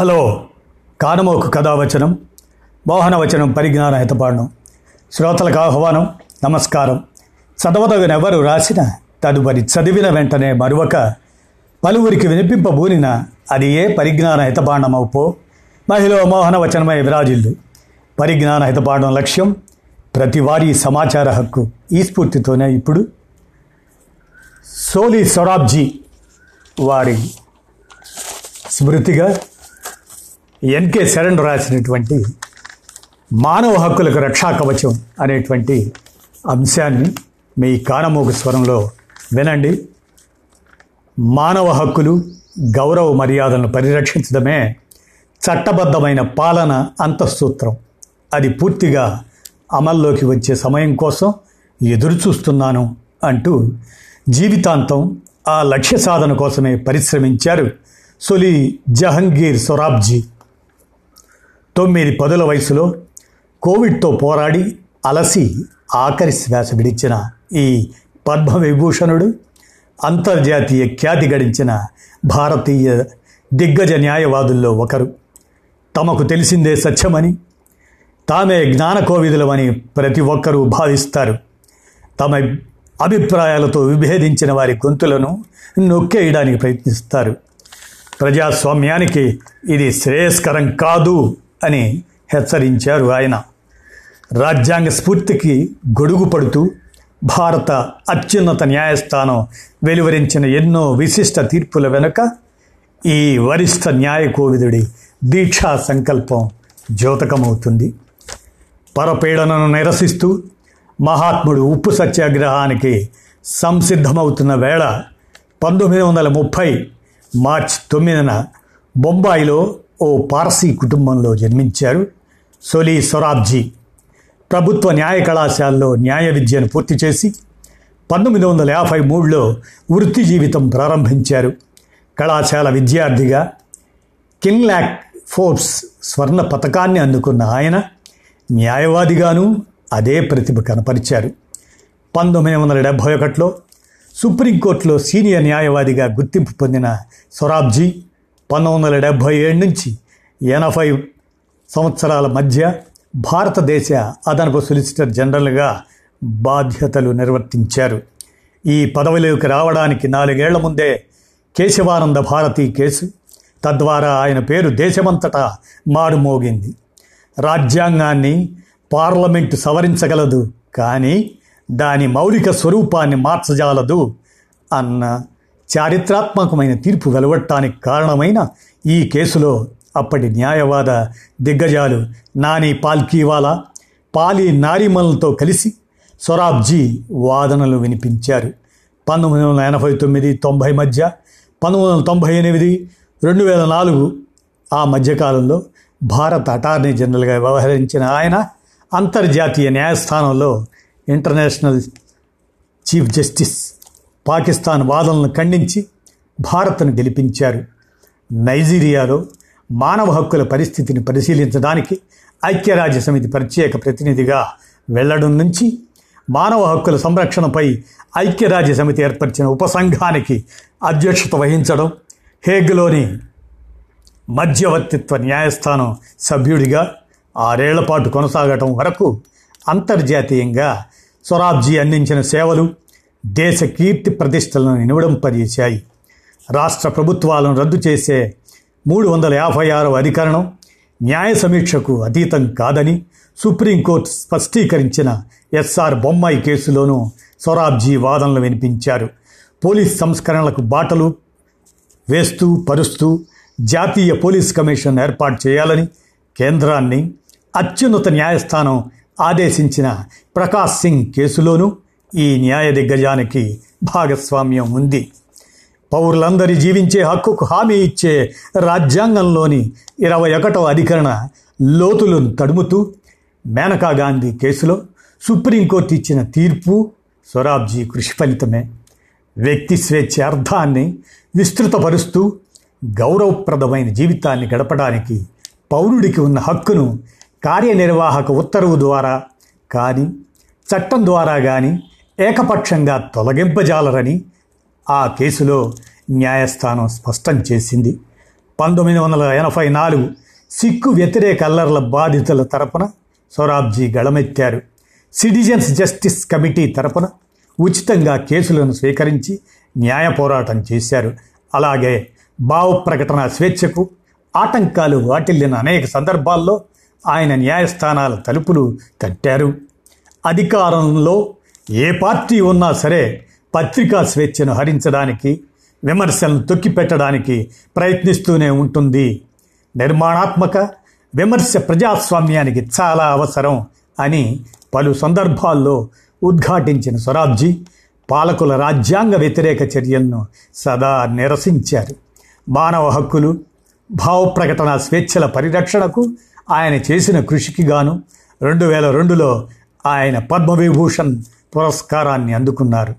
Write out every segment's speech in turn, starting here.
Hello కానమోకు కథావచనం మోహనవచనం పరిజ్ఞాన హితపాండం శ్రోతలకు ఆహ్వానం నమస్కారం. చదవదగనెవరు రాసిన తదుపరి చదివిన వెంటనే మరొక పలువురికి వినిపింపబూనిన అది ఏ పరిజ్ఞాన హితపాండమవుపో మహిళ మోహనవచనమై విరాజిల్లు. పరిజ్ఞాన హితపాండం లక్ష్యం ప్రతి వారి సమాచార హక్కు ఈ స్ఫూర్తితోనే ఇప్పుడు. సోలి సొరాబ్జీ వారి స్మృతిగా ఎన్కే శరణ్ రాసినటువంటి మానవ హక్కులకు రక్షా కవచం అనేటువంటి అంశాన్ని మీ కానమోగ స్వరంలో వినండి. మానవ హక్కులు గౌరవ మర్యాదలను పరిరక్షించడమే చట్టబద్ధమైన పాలన అంతఃసూత్రం. అది పూర్తిగా అమల్లోకి వచ్చే సమయం కోసం ఎదురుచూస్తున్నాను అంటూ జీవితాంతం ఆ లక్ష్య సాధన కోసమే పరిశ్రమించారు సొలి జహంగీర్ సొరాబ్జీ. తొమ్మిది పదుల వయసులో కోవిడ్తో పోరాడి అలసి ఆఖరి శ్వాస విడిచిన ఈ పద్మవిభూషణుడు అంతర్జాతీయ ఖ్యాతి గడించిన భారతీయ దిగ్గజ న్యాయవాదుల్లో ఒకరు. తమకు తెలిసిందే సత్యమని తామే జ్ఞానకోవిదులమని ప్రతి ఒక్కరూ భావిస్తారు. తమ అభిప్రాయాలతో విభేదించిన వారి గొంతులను నొక్కేయడానికి ప్రయత్నిస్తారు. ప్రజాస్వామ్యానికి ఇది శ్రేయస్కరం కాదు. అని హెచ్చరించారు ఆయన. రాజ్యాంగ స్ఫూర్తికి గొడుగు పడుతూ భారత అత్యున్నత న్యాయస్థానం వెలువరించిన ఎన్నో విశిష్ట తీర్పుల వెనుక ఈ వరిష్ఠ న్యాయకోవిదుడి దీక్షా సంకల్పం ద్యోతకమవుతుంది పరపీడనను నిరసిస్తూ మహాత్ముడు ఉప్పు సత్యాగ్రహానికి సంసిద్ధమవుతున్న వేళ పంతొమ్మిది వందల ముప్పై మార్చ్ తొమ్మిదిన బొంబాయిలో ఓ పార్సీ కుటుంబంలో జన్మించారు. సోలీ సొరాబ్జీ ప్రభుత్వ న్యాయ కళాశాలలో న్యాయ విద్యను పూర్తి చేసి పంతొమ్మిది వందల యాభై మూడులో వృత్తి జీవితం ప్రారంభించారు. కళాశాల విద్యార్థిగా కిన్లాక్ ఫోర్బ్స్ స్వర్ణ పథకాన్ని అందుకున్న ఆయన న్యాయవాదిగాను అదే ప్రతిభ కనపరిచారు. పంతొమ్మిది వందల డెబ్భై ఒకటిలో సుప్రీంకోర్టులో సీనియర్ న్యాయవాదిగా గుర్తింపు పొందిన సొరాబ్జీ పంతొమ్మిది వందల డెబ్భై ఏడు నుంచి ఎనభై సంవత్సరాల మధ్య భారతదేశ అదనపు సొలిసిటర్ జనరల్గా బాధ్యతలు నిర్వర్తించారు. ఈ పదవిలోకి రావడానికి నాలుగేళ్ళ ముందే కేశవానంద భారతి కేసు తద్వారా ఆయన పేరు దేశమంతటా మారుమోగింది. రాజ్యాంగాన్ని పార్లమెంటు సవరించగలదు కానీ దాని మౌలిక స్వరూపాన్ని మార్చజాలదు అన్న చారిత్రాత్మకమైన తీర్పు వెలువడటానికి కారణమైన ఈ కేసులో అప్పటి న్యాయవాద దిగ్గజాలు నాని పాల్కీవాలా పాలి నారిమల్తో కలిసి సొరాబ్జీ వాదనలు వినిపించారు. పంతొమ్మిది వందల ఎనభై తొమ్మిది తొంభై మధ్య పంతొమ్మిది వందల తొంభై ఎనిమిది రెండు వేల నాలుగు ఆ మధ్యకాలంలో భారత అటార్నీ జనరల్గా వ్యవహరించిన ఆయన అంతర్జాతీయ న్యాయస్థానంలో ఇంటర్నేషనల్ చీఫ్ జస్టిస్ పాకిస్తాన్ వాదనలను ఖండించి భారత్ను గెలిపించారు. నైజీరియాలో మానవ హక్కుల పరిస్థితిని పరిశీలించడానికి ఐక్యరాజ్య సమితి ప్రత్యేక ప్రతినిధిగా వెళ్ళడం నుంచి మానవ హక్కుల సంరక్షణపై ఐక్యరాజ్య సమితి ఏర్పరిచిన ఉపసంఘానికి అధ్యక్షత వహించడం హేగ్లోని మధ్యవర్తిత్వ న్యాయస్థానం సభ్యుడిగా ఆరేళ్ళ పాటు కొనసాగటం వరకు అంతర్జాతీయంగా సొరాబ్జీ అందించిన సేవలు దేశ కీర్తి ప్రతిష్టలను నినువడంపజేశాయి రాష్ట్ర ప్రభుత్వాలను రద్దు చేసే మూడు వందల యాభై ఆరవ అధికరణం న్యాయ సమీక్షకు అతీతం కాదని సుప్రీంకోర్టు స్పష్టీకరించిన ఎస్ఆర్ బొమ్మాయి కేసులోనూ సొరాబ్జీ వాదనలు వినిపించారు. పోలీస్ సంస్కరణలకు బాటలు వేస్తూ పరుస్తూ జాతీయ పోలీస్ కమిషన్ ఏర్పాటు చేయాలని కేంద్రాన్ని అత్యున్నత న్యాయస్థానం ఆదేశించిన ప్రకాష్ సింగ్ కేసులోనూ ఈ న్యాయ దిగ్గజానికి భాగస్వామ్యం ఉంది. పౌరులందరి జీవించే హక్కుకు హామీ ఇచ్చే రాజ్యాంగంలోని ఇరవై ఒకటవ అధికరణ లోతులను తడుముతూ మేనకా గాంధీ కేసులో సుప్రీంకోర్టు ఇచ్చిన తీర్పు స్వరాబ్జీ కృషి ఫలితమే. వ్యక్తి స్వేచ్ఛ అర్థాన్ని విస్తృతపరుస్తూ గౌరవప్రదమైన జీవితాన్ని గడపడానికి పౌరుడికి ఉన్న హక్కును కార్యనిర్వాహక ఉత్తర్వు ద్వారా కానీ చట్టం ద్వారా కానీ ఏకపక్షంగా తొలగింపజాలరని ఆ కేసులో న్యాయస్థానం స్పష్టం చేసింది. పంతొమ్మిది వందల ఎనభై నాలుగు సిక్కు వ్యతిరేక అల్లర్ల బాధితుల తరపున సొరాబ్జీ గళమెత్తారు. సిటిజన్స్ జస్టిస్ కమిటీ తరపున ఉచితంగా కేసులను స్వీకరించి న్యాయ పోరాటం చేశారు. అలాగే భావ ప్రకటన స్వేచ్ఛకు ఆటంకాలు వాటిల్లిన అనేక సందర్భాల్లో ఆయన న్యాయస్థానాల తలుపులు తట్టారు. అధికారంలో ఏ పార్టీ ఉన్నా సరే పత్రికా స్వేచ్ఛను హరించడానికి విమర్శలను తొక్కిపెట్టడానికి ప్రయత్నిస్తూనే ఉంటుంది. నిర్మాణాత్మక విమర్శ ప్రజాస్వామ్యానికి చాలా అవసరం అని పలు సందర్భాల్లో ఉద్ఘాటించిన స్వరాబ్జీ పాలకుల రాజ్యాంగ వ్యతిరేక చర్యలను సదా నిరసించారు. మానవ హక్కులు భావప్రకటన స్వేచ్ఛల పరిరక్షణకు ఆయన చేసిన కృషికి గాను రెండు వేల రెండులో ఆయన పద్మవిభూషణ్ పురస్కారాన్ని అందుకున్నారు.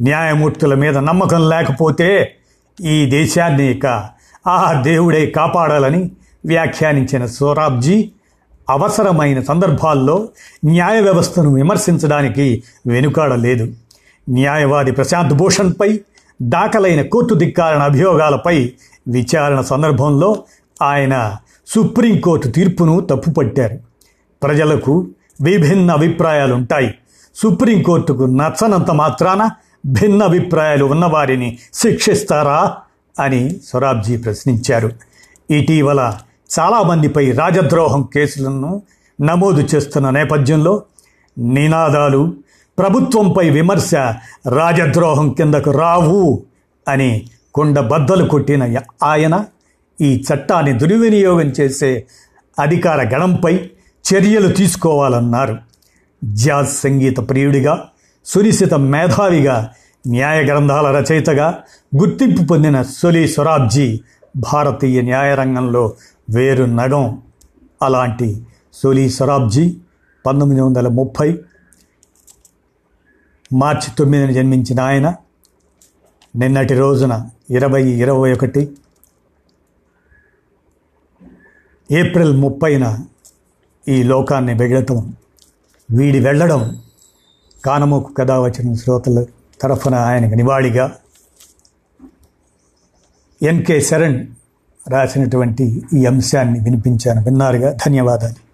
న్యాయమూర్తుల మీద నమ్మకం లేకపోతే ఈ దేశాన్ని ఇక ఆ దేవుడే కాపాడాలని వ్యాఖ్యానించిన సోరాబ్జీ అవసరమైన సందర్భాల్లో న్యాయ వ్యవస్థను విమర్శించడానికి వెనుకాడలేదు. న్యాయవాది ప్రశాంత్ భూషణ్పై దాఖలైన కోర్టు ధిక్కారణ అభియోగాలపై విచారణ సందర్భంలో ఆయన సుప్రీంకోర్టు తీర్పును తప్పుపట్టారు. ప్రజలకు విభిన్న అభిప్రాయాలుంటాయి. సుప్రీంకోర్టుకు నచ్చనంత మాత్రాన భిన్న అభిప్రాయాలు ఉన్నవారిని శిక్షిస్తారా అని సొరాబ్జీ ప్రశ్నించారు. ఇటీవల చాలామందిపై రాజద్రోహం కేసులను నమోదు చేస్తున్న నేపథ్యంలో నినాదాలు ప్రభుత్వంపై విమర్శ రాజద్రోహం కిందకు రావు అని కొండ బద్దలు కొట్టిన ఆయన ఈ చట్టాన్ని దుర్వినియోగం చేసే అధికార గణంపై చర్యలు తీసుకోవాలన్నారు. జాజ్ సంగీత ప్రియుడిగా సునిశిత మేధావిగా న్యాయ గ్రంథాల రచయితగా గుర్తింపు పొందిన సొలి సొరాబ్జీ భారతీయ న్యాయరంగంలో వేరు నగం. అలాంటి సొలి సొరాబ్జీ పంతొమ్మిది వందల ముప్పై మార్చి తొమ్మిదిన జన్మించిన ఆయన. నిన్నటి రోజున ఇరవై ఇరవై ఒకటి. ఏప్రిల్ ముప్పైన ఈ లోకాన్ని వెగడటం వీడి వెళ్ళడం కానమోకు కథ వచ్చిన శ్రోతల తరఫున ఆయనకు నివాళిగా ఎన్కే శరణ్ రాసినటువంటి ఈ అంశాన్ని వినిపించాను. విన్నారుగా? ధన్యవాదాలు.